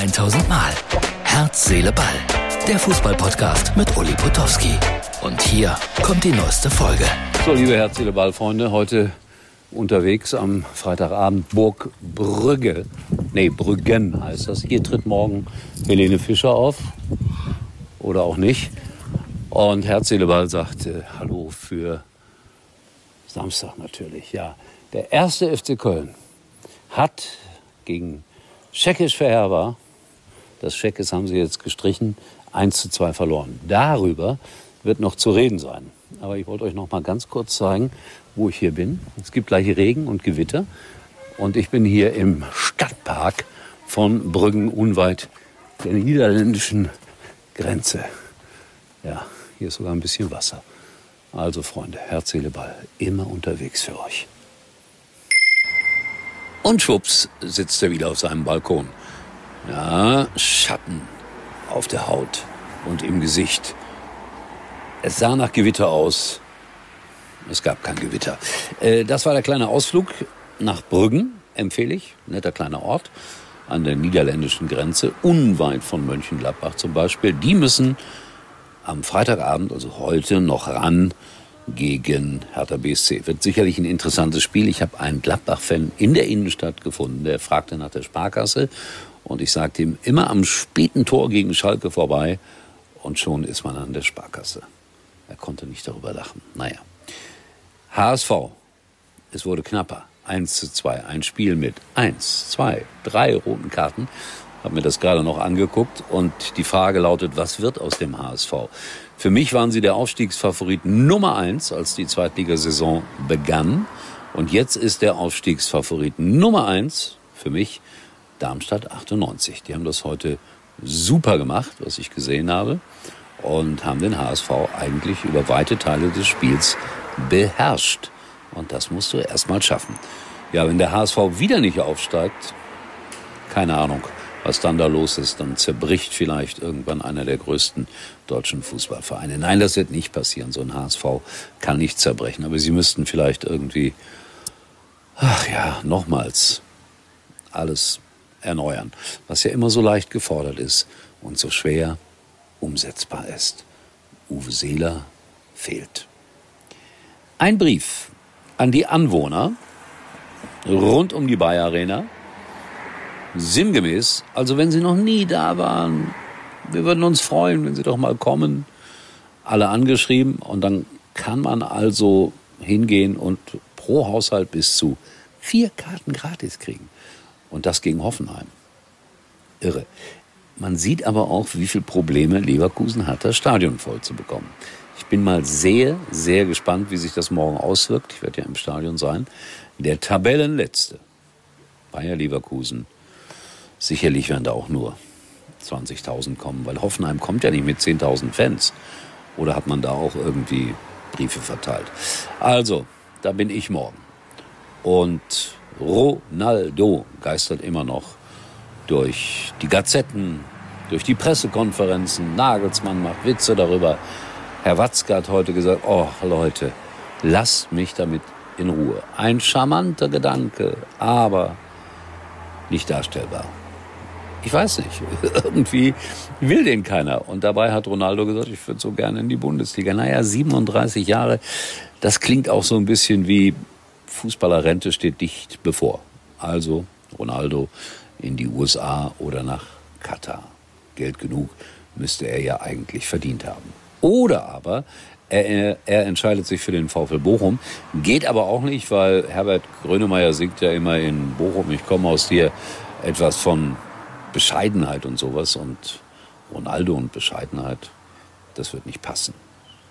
1000 Mal. Herz, Seele, Ball. Der Fußballpodcast mit Uli Potowski. Und hier kommt die neueste Folge. So, liebe Herz, Seele, Ball, Freunde, heute unterwegs am Freitagabend Burg Brügge. Nee, Brüggen heißt das. Hier tritt morgen Helene Fischer auf. Oder auch nicht. Und Herz, Seele, Ball sagt äh, Hallo für Samstag natürlich. Ja, der erste FC Köln hat gegen Tschechisch Verherber, das Tschechisch haben sie jetzt gestrichen, 1 zu 2 verloren. Darüber wird noch zu reden sein. Aber ich wollte euch noch mal ganz kurz zeigen, wo ich hier bin. Es gibt gleich Regen und Gewitter. Und ich bin hier im Stadtpark von Brüggen unweit der niederländischen Grenze. Ja, hier ist sogar ein bisschen Wasser. Also Freunde, Herz, Seele, Ball, immer unterwegs für euch. Und schwupps sitzt er wieder auf seinem Balkon. Ja, Schatten auf der Haut und im Gesicht. Es sah nach Gewitter aus. Es gab kein Gewitter. Äh, das war der kleine Ausflug nach Brüggen, empfehle ich. Netter kleiner Ort an der niederländischen Grenze, unweit von Mönchengladbach zum Beispiel. Die müssen am Freitagabend, also heute, noch ran gegen Hertha BSC. Wird sicherlich ein interessantes Spiel. Ich habe einen Gladbach-Fan in der Innenstadt gefunden, der fragte nach der Sparkasse und ich sagte ihm immer am späten Tor gegen Schalke vorbei und schon ist man an der Sparkasse. Er konnte nicht darüber lachen. Naja. HSV. Es wurde knapper. 1 zu 2. Ein Spiel mit 1, 2, 3 roten Karten habe mir das gerade noch angeguckt und die Frage lautet, was wird aus dem HSV? Für mich waren sie der Aufstiegsfavorit Nummer eins, als die Zweitligasaison begann. Und jetzt ist der Aufstiegsfavorit Nummer eins für mich Darmstadt 98. Die haben das heute super gemacht, was ich gesehen habe, und haben den HSV eigentlich über weite Teile des Spiels beherrscht. Und das musst du erstmal schaffen. Ja, wenn der HSV wieder nicht aufsteigt, keine Ahnung was dann da los ist, dann zerbricht vielleicht irgendwann einer der größten deutschen Fußballvereine. Nein, das wird nicht passieren. So ein HSV kann nicht zerbrechen. Aber sie müssten vielleicht irgendwie, ach ja, nochmals alles erneuern, was ja immer so leicht gefordert ist und so schwer umsetzbar ist. Uwe Seeler fehlt. Ein Brief an die Anwohner rund um die Bayer Arena sinngemäß, also wenn Sie noch nie da waren, wir würden uns freuen, wenn Sie doch mal kommen. Alle angeschrieben und dann kann man also hingehen und pro Haushalt bis zu vier Karten gratis kriegen. Und das gegen Hoffenheim. Irre. Man sieht aber auch, wie viele Probleme Leverkusen hat, das Stadion voll zu bekommen. Ich bin mal sehr, sehr gespannt, wie sich das morgen auswirkt. Ich werde ja im Stadion sein. Der Tabellenletzte, Bayer Leverkusen, Sicherlich werden da auch nur 20.000 kommen, weil Hoffenheim kommt ja nicht mit 10.000 Fans. Oder hat man da auch irgendwie Briefe verteilt? Also, da bin ich morgen. Und Ronaldo geistert immer noch durch die Gazetten, durch die Pressekonferenzen. Nagelsmann macht Witze darüber. Herr Watzke hat heute gesagt, oh Leute, lasst mich damit in Ruhe. Ein charmanter Gedanke, aber nicht darstellbar ich weiß nicht, irgendwie will den keiner. Und dabei hat Ronaldo gesagt, ich würde so gerne in die Bundesliga. Naja, 37 Jahre, das klingt auch so ein bisschen wie Fußballerrente steht dicht bevor. Also Ronaldo in die USA oder nach Katar. Geld genug müsste er ja eigentlich verdient haben. Oder aber er, er, entscheidet sich für den VfL Bochum. Geht aber auch nicht, weil Herbert Grönemeyer singt ja immer in Bochum, ich komme aus dir etwas von Bescheidenheit und sowas und Ronaldo und Bescheidenheit, das wird nicht passen.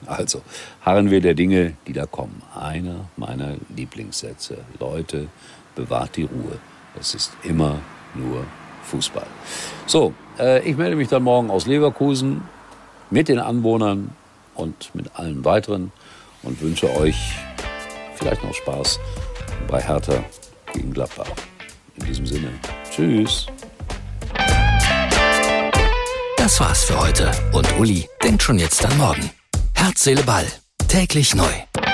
Also harren wir der Dinge, die da kommen. Einer meiner Lieblingssätze. Leute, bewahrt die Ruhe. Es ist immer nur Fußball. So, äh, ich melde mich dann morgen aus Leverkusen mit den Anwohnern und mit allen weiteren und wünsche euch vielleicht noch Spaß bei Hertha gegen Gladbach. In diesem Sinne, tschüss. Das war's für heute und Uli denkt schon jetzt an morgen. Ball. Täglich neu.